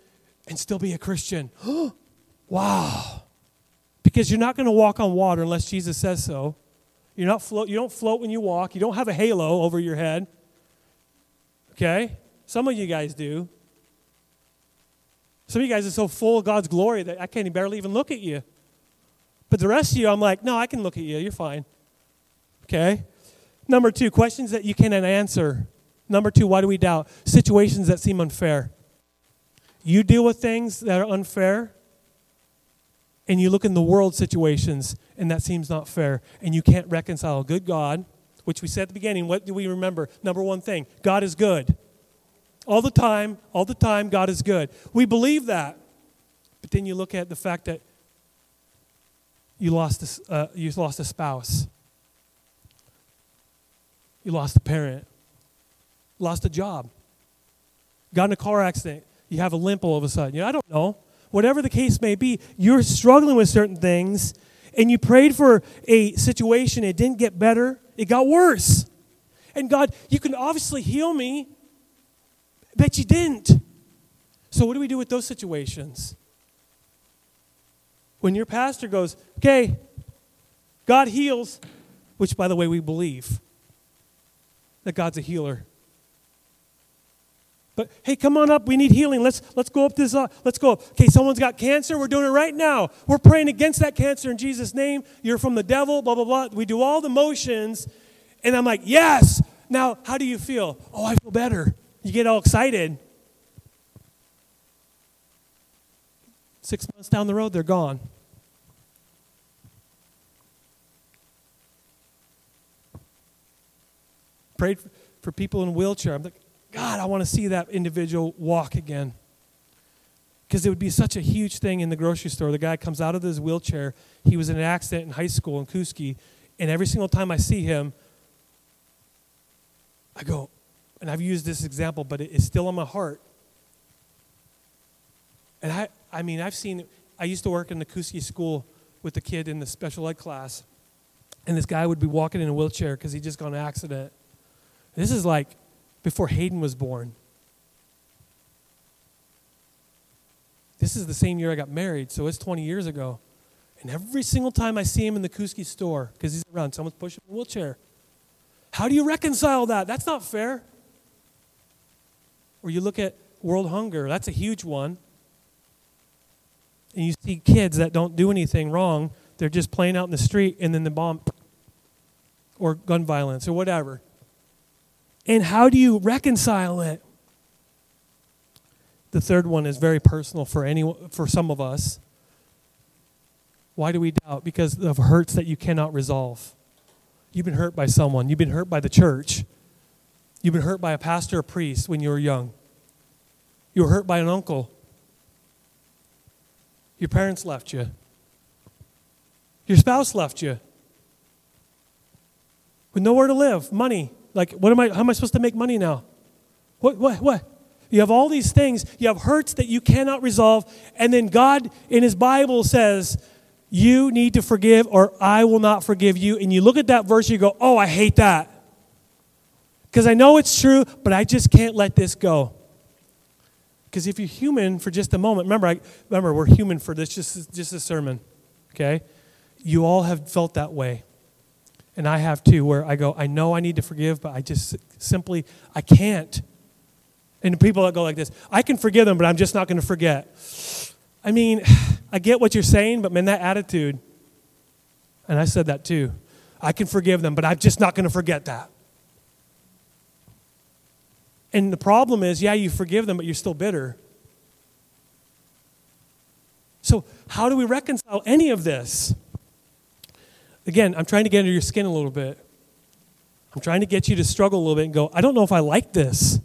and still be a Christian. wow. Because you're not going to walk on water unless Jesus says so. You're not float, you don't float when you walk. You don't have a halo over your head. Okay? Some of you guys do. Some of you guys are so full of God's glory that I can't barely even look at you. But the rest of you, I'm like, no, I can look at you. You're fine. Okay? Number two, questions that you cannot answer. Number two, why do we doubt? Situations that seem unfair. You deal with things that are unfair, and you look in the world situations, and that seems not fair, and you can't reconcile a good God, which we said at the beginning. What do we remember? Number one thing God is good. All the time, all the time, God is good. We believe that. But then you look at the fact that you lost a, uh, you lost a spouse, you lost a parent, lost a job, got in a car accident, you have a limp all of a sudden. You know, I don't know. Whatever the case may be, you're struggling with certain things, and you prayed for a situation, it didn't get better, it got worse. And God, you can obviously heal me, but you didn't. So, what do we do with those situations? When your pastor goes, okay, God heals, which, by the way, we believe that God's a healer. But hey, come on up. We need healing. Let's let's go up this. Uh, let's go. Okay, someone's got cancer. We're doing it right now. We're praying against that cancer in Jesus' name. You're from the devil. Blah blah blah. We do all the motions, and I'm like, yes. Now, how do you feel? Oh, I feel better. You get all excited. Six months down the road, they're gone. Prayed for people in a wheelchair. I'm like, God, I want to see that individual walk again. Because it would be such a huge thing in the grocery store. The guy comes out of his wheelchair. He was in an accident in high school in Kuski. And every single time I see him, I go, and I've used this example, but it's still in my heart. And I, I mean, I've seen, I used to work in the Kuski school with the kid in the special ed class. And this guy would be walking in a wheelchair because he just got an accident. This is like before Hayden was born. This is the same year I got married, so it's 20 years ago. And every single time I see him in the Kuski store, because he's around, someone's pushing a wheelchair. How do you reconcile that? That's not fair. Or you look at world hunger, that's a huge one. and you see kids that don't do anything wrong, they're just playing out in the street, and then the bomb or gun violence or whatever. And how do you reconcile it? The third one is very personal for any for some of us. Why do we doubt? Because of hurts that you cannot resolve. You've been hurt by someone. You've been hurt by the church. You've been hurt by a pastor or priest when you were young. You were hurt by an uncle. Your parents left you. Your spouse left you. With nowhere to live, money. Like, what am I, how am I supposed to make money now? What, what, what? You have all these things. You have hurts that you cannot resolve. And then God in His Bible says, You need to forgive, or I will not forgive you. And you look at that verse, you go, Oh, I hate that. Because I know it's true, but I just can't let this go. Because if you're human for just a moment, remember, I, remember we're human for this, just, just a sermon, okay? You all have felt that way. And I have too, where I go, I know I need to forgive, but I just simply, I can't. And people that go like this, I can forgive them, but I'm just not going to forget. I mean, I get what you're saying, but man, that attitude, and I said that too. I can forgive them, but I'm just not going to forget that. And the problem is, yeah, you forgive them, but you're still bitter. So, how do we reconcile any of this? Again, I'm trying to get under your skin a little bit. I'm trying to get you to struggle a little bit and go, I don't know if I like this.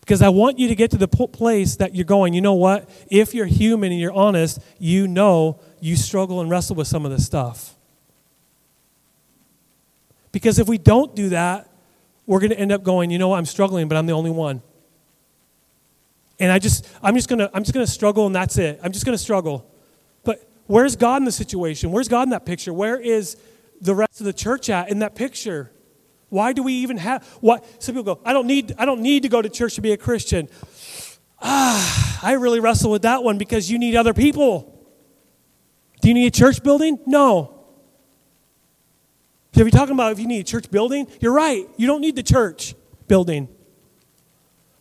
Because I want you to get to the place that you're going, you know what? If you're human and you're honest, you know you struggle and wrestle with some of this stuff. Because if we don't do that, we're going to end up going, you know what, I'm struggling, but I'm the only one. And I just, I'm just going to, I'm just going to struggle and that's it. I'm just going to struggle. But where's God in the situation? Where's God in that picture? Where is the rest of the church at in that picture? Why do we even have, what, some people go, I don't need, I don't need to go to church to be a Christian. Ah, I really wrestle with that one because you need other people. Do you need a church building? No. If you're talking about if you need a church building, you're right. You don't need the church building.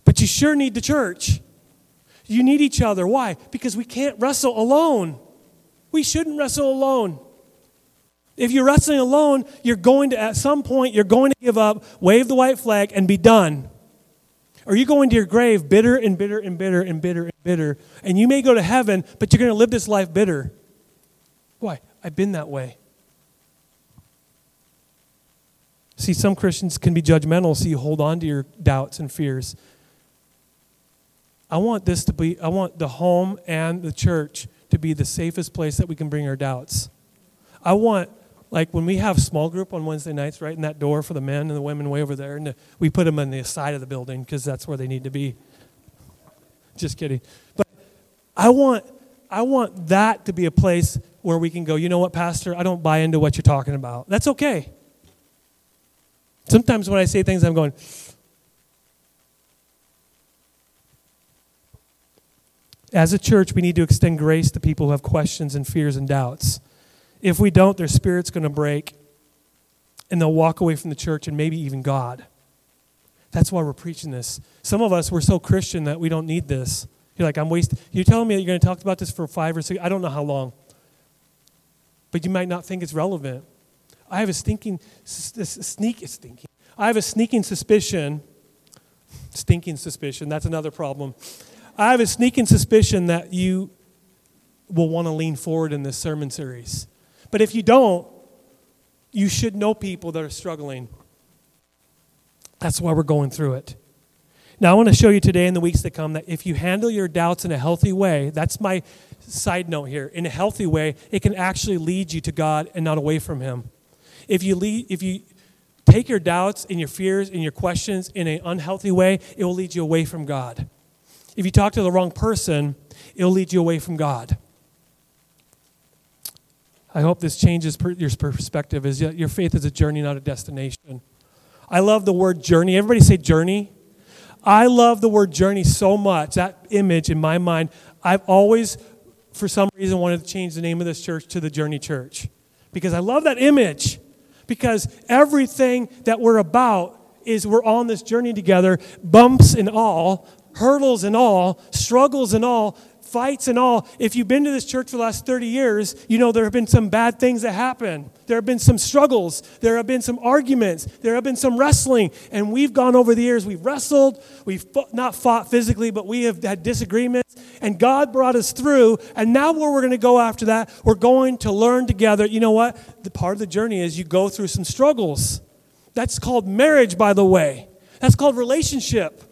But you sure need the church. You need each other. Why? Because we can't wrestle alone. We shouldn't wrestle alone. If you're wrestling alone, you're going to, at some point, you're going to give up, wave the white flag, and be done. Or you go into your grave bitter and bitter and bitter and bitter and bitter. And you may go to heaven, but you're going to live this life bitter. Why? I've been that way. See, some Christians can be judgmental, so you hold on to your doubts and fears. I want this to be, I want the home and the church to be the safest place that we can bring our doubts. I want, like when we have small group on Wednesday nights, right in that door for the men and the women way over there, and we put them on the side of the building because that's where they need to be. Just kidding. But I want, I want that to be a place where we can go, you know what, Pastor, I don't buy into what you're talking about. That's okay. Sometimes when I say things, I'm going, as a church, we need to extend grace to people who have questions and fears and doubts. If we don't, their spirit's going to break and they'll walk away from the church and maybe even God. That's why we're preaching this. Some of us, we're so Christian that we don't need this. You're like, I'm wasting. You're telling me that you're going to talk about this for five or six, I don't know how long. But you might not think it's relevant. I have a stinking, sneak, stinking. I have a sneaking suspicion, stinking suspicion, that's another problem. I have a sneaking suspicion that you will want to lean forward in this sermon series. But if you don't, you should know people that are struggling. That's why we're going through it. Now, I want to show you today and the weeks to come that if you handle your doubts in a healthy way, that's my side note here. In a healthy way, it can actually lead you to God and not away from Him. If you, lead, if you take your doubts and your fears and your questions in an unhealthy way, it will lead you away from God. If you talk to the wrong person, it'll lead you away from God. I hope this changes per, your perspective. Is your faith is a journey, not a destination. I love the word journey. Everybody say journey. I love the word journey so much. That image in my mind, I've always, for some reason, wanted to change the name of this church to the Journey Church because I love that image because everything that we're about is we're on this journey together, bumps and all, hurdles and all, struggles and all, fights and all, if you've been to this church for the last 30 years, you know there have been some bad things that happen. There have been some struggles. There have been some arguments. There have been some wrestling. And we've gone over the years. We've wrestled. We've fought, not fought physically, but we have had disagreements. And God brought us through. And now, where we're going to go after that, we're going to learn together. You know what? The part of the journey is you go through some struggles. That's called marriage, by the way. That's called relationship.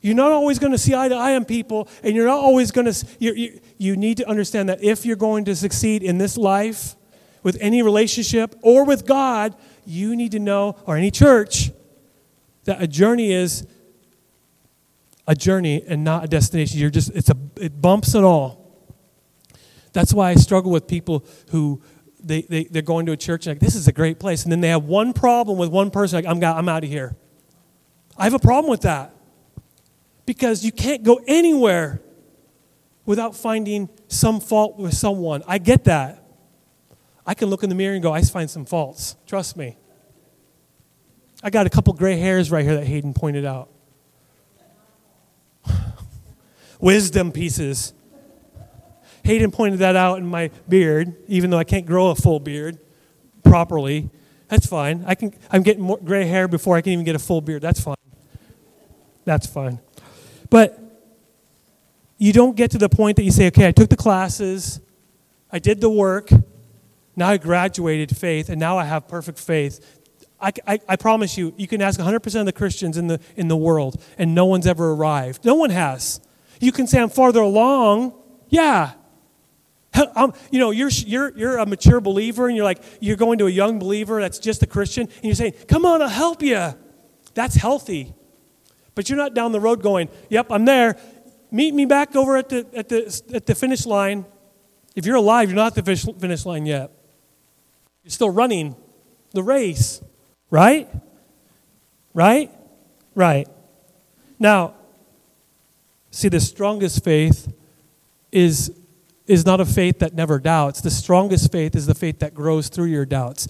You're not always going to see eye to eye on people, and you're not always going to. You, you need to understand that if you're going to succeed in this life, with any relationship, or with God, you need to know, or any church, that a journey is a journey and not a destination. You're just, it's a, it bumps and all. That's why I struggle with people who they, they, they're going to a church and like, this is a great place. And then they have one problem with one person, like, I'm, I'm out of here. I have a problem with that because you can't go anywhere without finding some fault with someone. I get that. I can look in the mirror and go, I find some faults. Trust me. I got a couple gray hairs right here that Hayden pointed out. Wisdom pieces. Hayden pointed that out in my beard, even though I can't grow a full beard properly. That's fine. I can, I'm getting more gray hair before I can even get a full beard. That's fine. That's fine. But you don't get to the point that you say, okay, I took the classes, I did the work, now I graduated faith, and now I have perfect faith. I, I, I, promise you, you can ask 100% of the Christians in the, in the world, and no one's ever arrived. No one has. You can say, I'm farther along. Yeah. I'm, you know, you're, you're, you're a mature believer, and you're like, you're going to a young believer that's just a Christian, and you're saying, Come on, I'll help you. That's healthy. But you're not down the road going, Yep, I'm there. Meet me back over at the, at the, at the finish line. If you're alive, you're not at the finish line yet. You're still running the race, right? Right? Right. Now, see, the strongest faith is, is not a faith that never doubts. The strongest faith is the faith that grows through your doubts.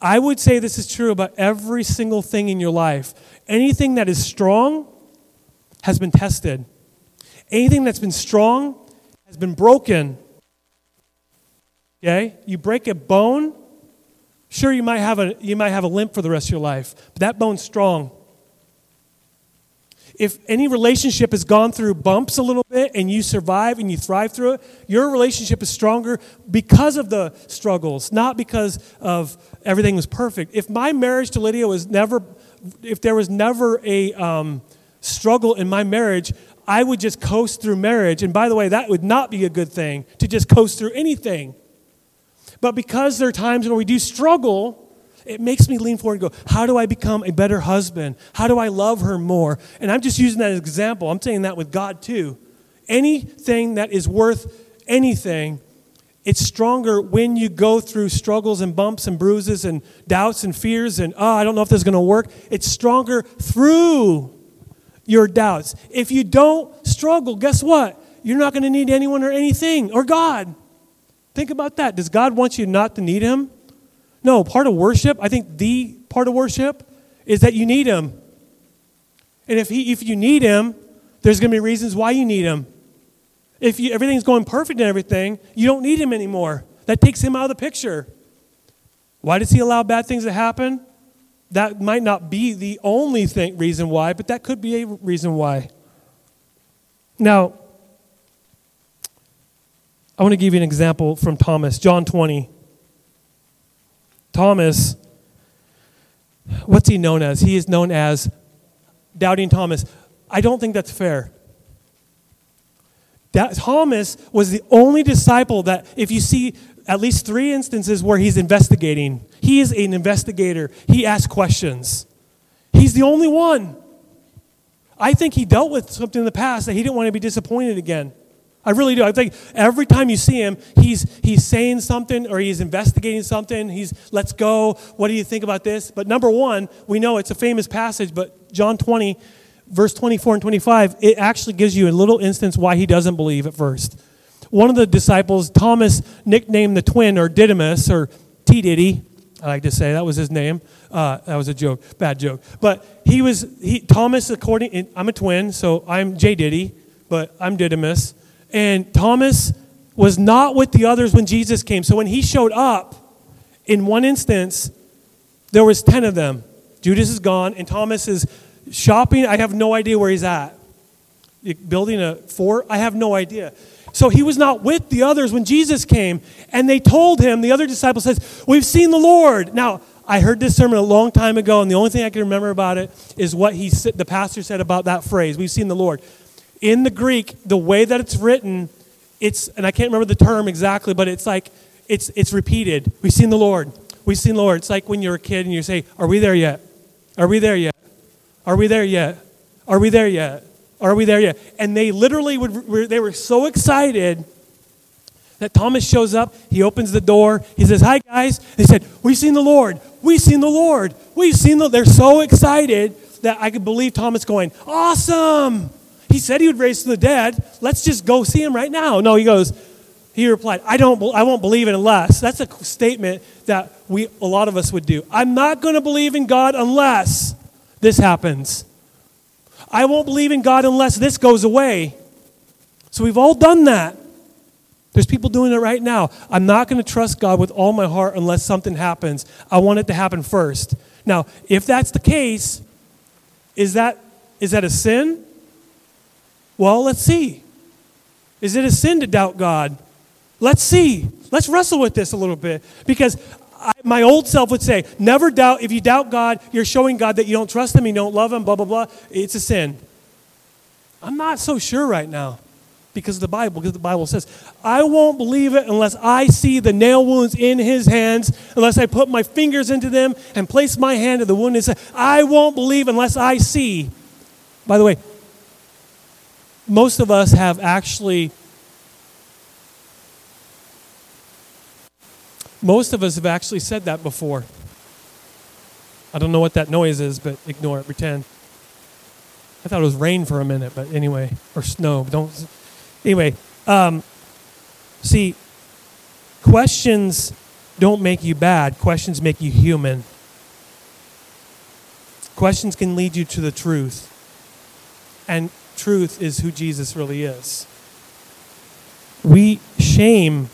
I would say this is true about every single thing in your life. Anything that is strong has been tested. Anything that's been strong has been broken. Okay? You break a bone, sure you might have a you might have a limp for the rest of your life, but that bone's strong. If any relationship has gone through bumps a little bit and you survive and you thrive through it, your relationship is stronger because of the struggles, not because of everything was perfect. If my marriage to Lydia was never, if there was never a um, struggle in my marriage, I would just coast through marriage. And by the way, that would not be a good thing to just coast through anything. But because there are times when we do struggle, it makes me lean forward and go, How do I become a better husband? How do I love her more? And I'm just using that as an example. I'm saying that with God too. Anything that is worth anything, it's stronger when you go through struggles and bumps and bruises and doubts and fears and, oh, I don't know if this is going to work. It's stronger through your doubts. If you don't struggle, guess what? You're not going to need anyone or anything or God. Think about that. Does God want you not to need Him? No, part of worship, I think the part of worship is that you need Him. And if, he, if you need Him, there's going to be reasons why you need Him. If you, everything's going perfect and everything, you don't need Him anymore. That takes Him out of the picture. Why does He allow bad things to happen? That might not be the only thing, reason why, but that could be a reason why. Now, I want to give you an example from Thomas, John 20. Thomas, what's he known as? He is known as Doubting Thomas. I don't think that's fair. That Thomas was the only disciple that, if you see at least three instances where he's investigating, he is an investigator. He asks questions. He's the only one. I think he dealt with something in the past that he didn't want to be disappointed again. I really do. I think every time you see him, he's, he's saying something or he's investigating something. He's, let's go. What do you think about this? But number one, we know it's a famous passage, but John 20, verse 24 and 25, it actually gives you a little instance why he doesn't believe at first. One of the disciples, Thomas, nicknamed the twin or Didymus or T Diddy, I like to say that was his name. Uh, that was a joke, bad joke. But he was he Thomas. According, I'm a twin, so I'm J Diddy, but I'm Didymus. And Thomas was not with the others when Jesus came. So when he showed up, in one instance, there was ten of them. Judas is gone, and Thomas is shopping. I have no idea where he's at. Building a fort. I have no idea. So he was not with the others when Jesus came, and they told him, the other disciple says, We've seen the Lord. Now, I heard this sermon a long time ago, and the only thing I can remember about it is what he the pastor said about that phrase, We've seen the Lord. In the Greek, the way that it's written, it's, and I can't remember the term exactly, but it's like, it's, it's repeated. We've seen the Lord. We've seen the Lord. It's like when you're a kid and you say, Are we there yet? Are we there yet? Are we there yet? Are we there yet? Are we there yet? And they literally would, they were so excited that Thomas shows up. He opens the door. He says, Hi, guys. They said, We've seen the Lord. We've seen the Lord. We've seen the They're so excited that I could believe Thomas going, Awesome. He said he would raise the dead. Let's just go see him right now. No, he goes, he replied, I, don't, I won't believe it unless. That's a statement that we, a lot of us would do. I'm not going to believe in God unless this happens. I won't believe in God unless this goes away. So we've all done that. There's people doing it right now. I'm not going to trust God with all my heart unless something happens. I want it to happen first. Now, if that's the case, is that is that a sin? Well, let's see. Is it a sin to doubt God? Let's see. Let's wrestle with this a little bit because I, my old self would say, never doubt. If you doubt God, you're showing God that you don't trust Him, you don't love Him, blah, blah, blah. It's a sin. I'm not so sure right now because of the Bible, because the Bible says, I won't believe it unless I see the nail wounds in His hands, unless I put my fingers into them and place my hand to the wound and say, I won't believe unless I see. By the way, most of us have actually Most of us have actually said that before. I don't know what that noise is, but ignore it, pretend. I thought it was rain for a minute, but anyway, or snow. Don't. Anyway, um, see, questions don't make you bad. Questions make you human. Questions can lead you to the truth, and truth is who Jesus really is. We shame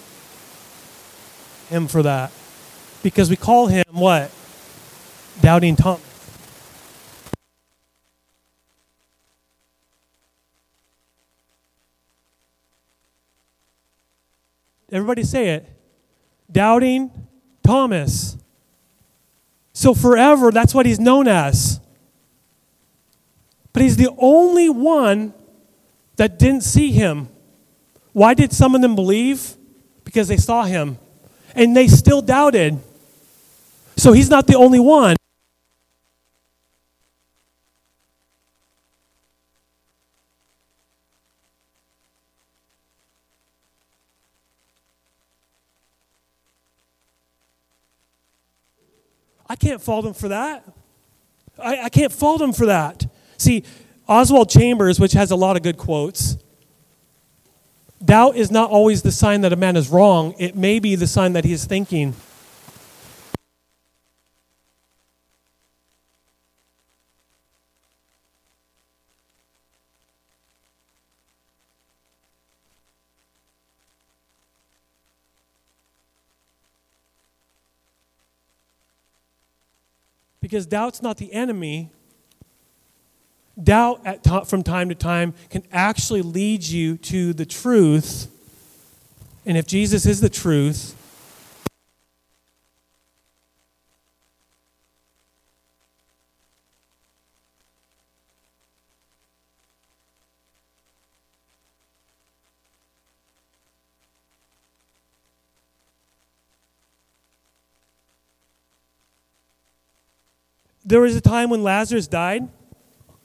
him for that. Because we call him what? Doubting Thomas. Everybody say it. Doubting Thomas. So forever, that's what he's known as. But he's the only one that didn't see him. Why did some of them believe? Because they saw him and they still doubted. So he's not the only one. I can't fault him for that. I, I can't fault him for that. See, Oswald Chambers, which has a lot of good quotes, Doubt is not always the sign that a man is wrong, it may be the sign that he is thinking. Because doubt's not the enemy, doubt t- from time to time can actually lead you to the truth. And if Jesus is the truth, there was a time when Lazarus died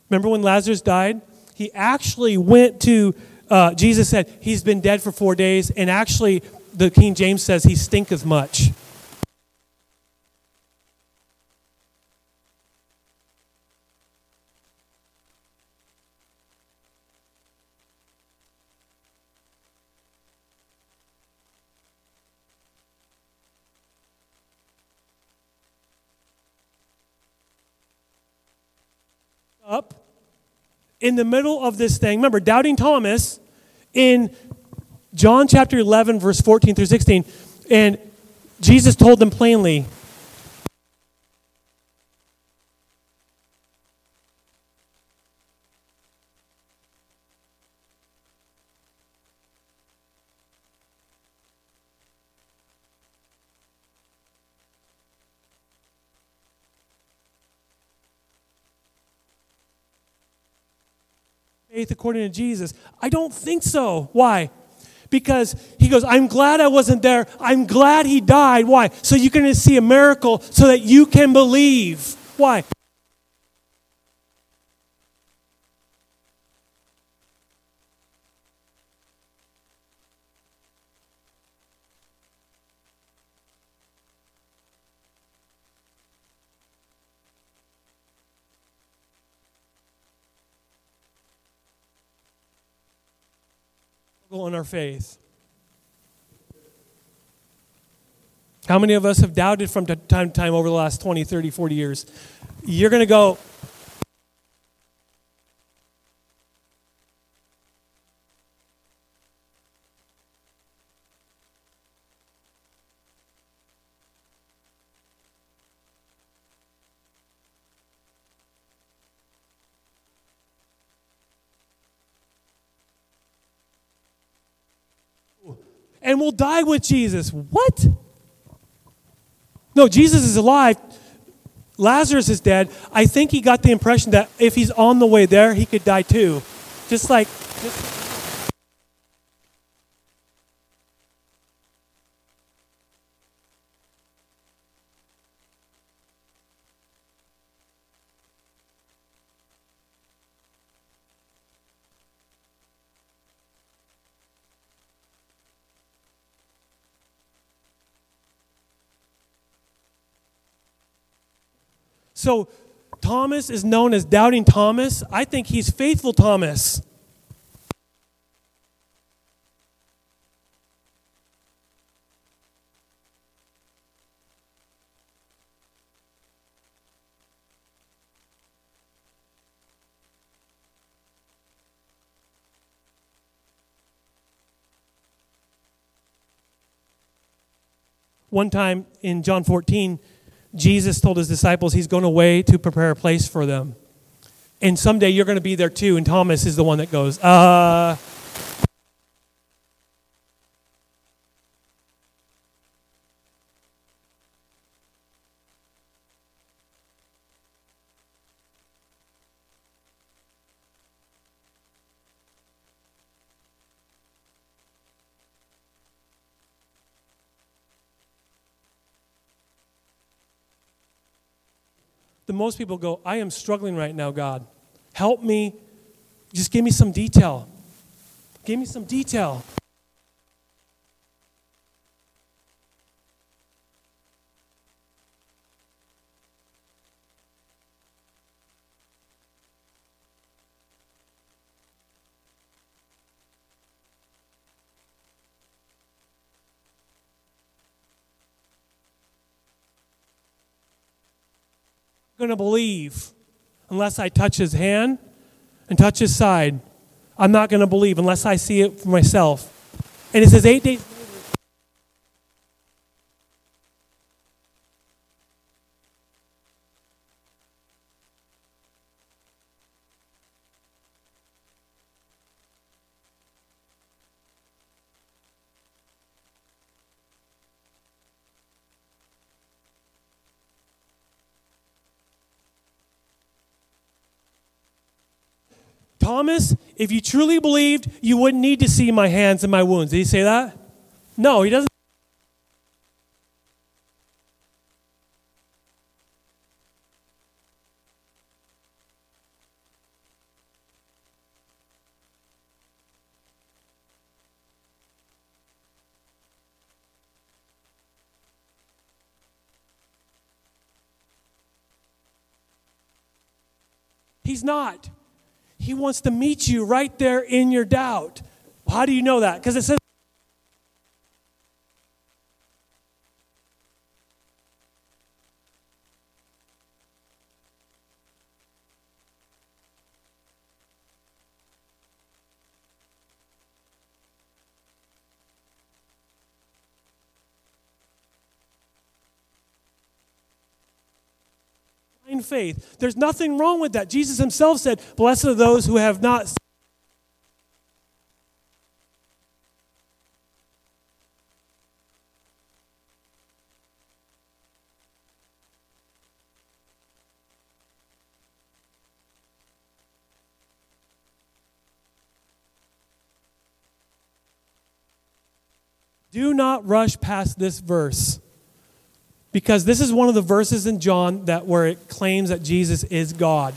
Remember when Lazarus died? He actually went to, uh, Jesus said, he's been dead for four days, and actually, the King James says he stinketh much. up in the middle of this thing. Remember, doubting Thomas in John chapter 11, verse 14 through 16. And Jesus told them plainly, faith according to Jesus? I don't think so. Why? Because he goes, I'm glad I wasn't there. I'm glad he died. Why? So you can see a miracle so that you can believe. Why? Our faith. How many of us have doubted from time to time over the last 20, 30, 40 years? You're going to go, and we'll die with Jesus. What? No, Jesus is alive. Lazarus is dead. I think he got the impression that if he's on the way there, he could die too. Just like. Just So Thomas is known as Doubting Thomas. I think he's Faithful Thomas. One time in John 14, Jesus told his disciples he's going away to prepare a place for them. And someday you're going to be there too. And Thomas is the one that goes, uh, most people go, I am struggling right now, God. Help me. Just give me some detail. Give me some detail. Going to believe unless I touch his hand and touch his side. I'm not going to believe unless I see it for myself. And it says eight days Thomas, if you truly believed, you wouldn't need to see my hands and my wounds. Did he say that? No, he doesn't. He's not. He wants to meet you right there in your doubt. How do you know that? Because it says, in faith. There's nothing wrong with that. Jesus himself said, Blessed are those who have not. Do not rush past this verse because this is one of the verses in John that where it claims that Jesus is God.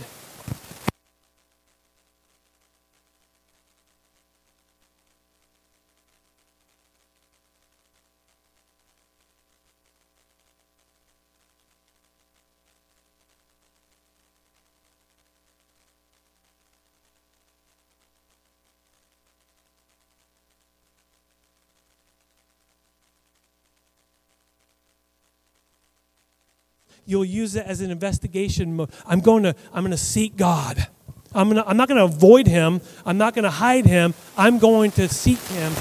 You'll use it as an investigation mode. I'm going to I'm going to seek God. I'm, gonna, I'm not going to avoid him. I'm not going to hide him. I'm going to seek him.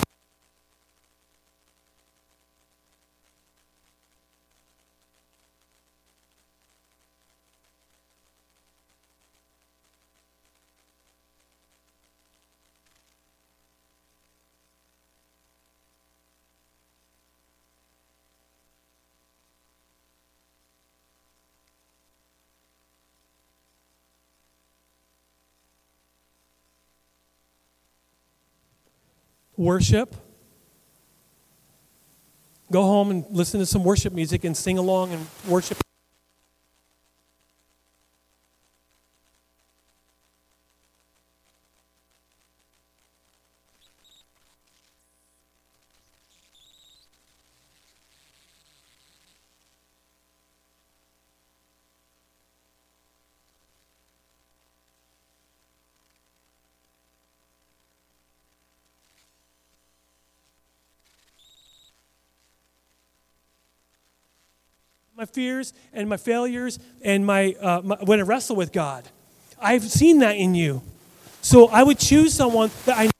Worship. Go home and listen to some worship music and sing along and worship. My fears and my failures and my, uh, my when I wrestle with God. I've seen that in you. So I would choose someone that I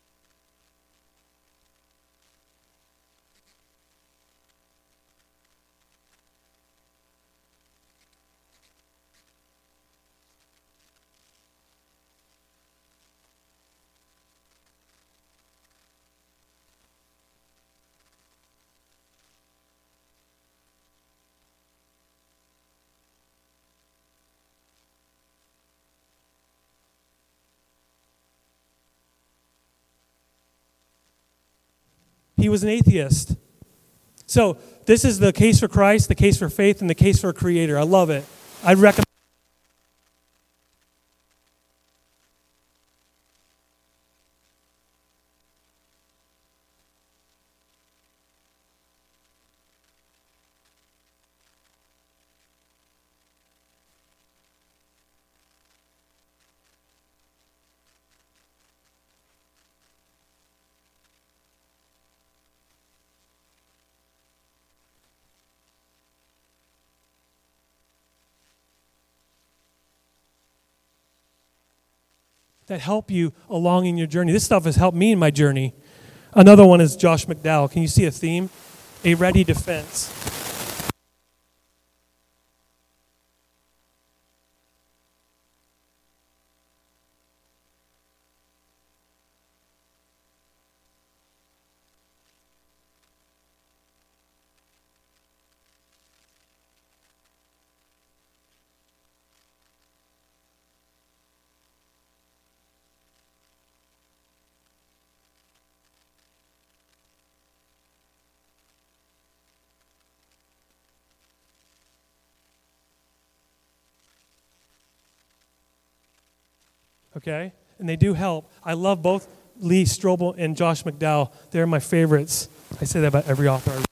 He was an atheist. So, this is the case for Christ, the case for faith, and the case for a creator. I love it. I'd recommend. That help you along in your journey. This stuff has helped me in my journey. Another one is Josh McDowell. Can you see a theme? A ready defense. Okay? And they do help. I love both Lee Strobel and Josh McDowell. They're my favorites. I say that about every author.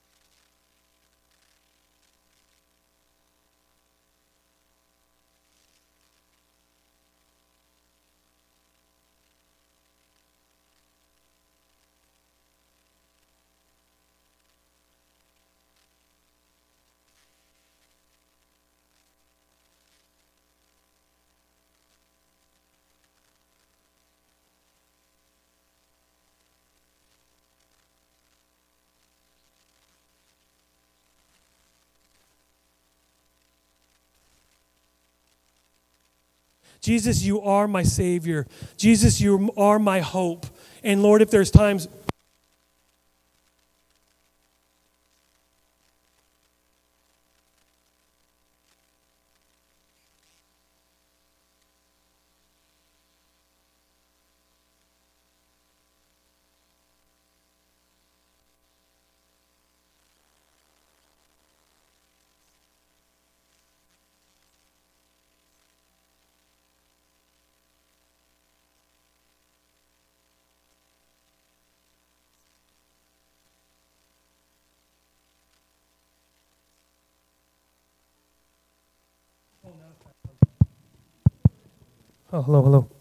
Jesus, you are my Savior. Jesus, you are my hope. And Lord, if there's times Oh, hello, hello.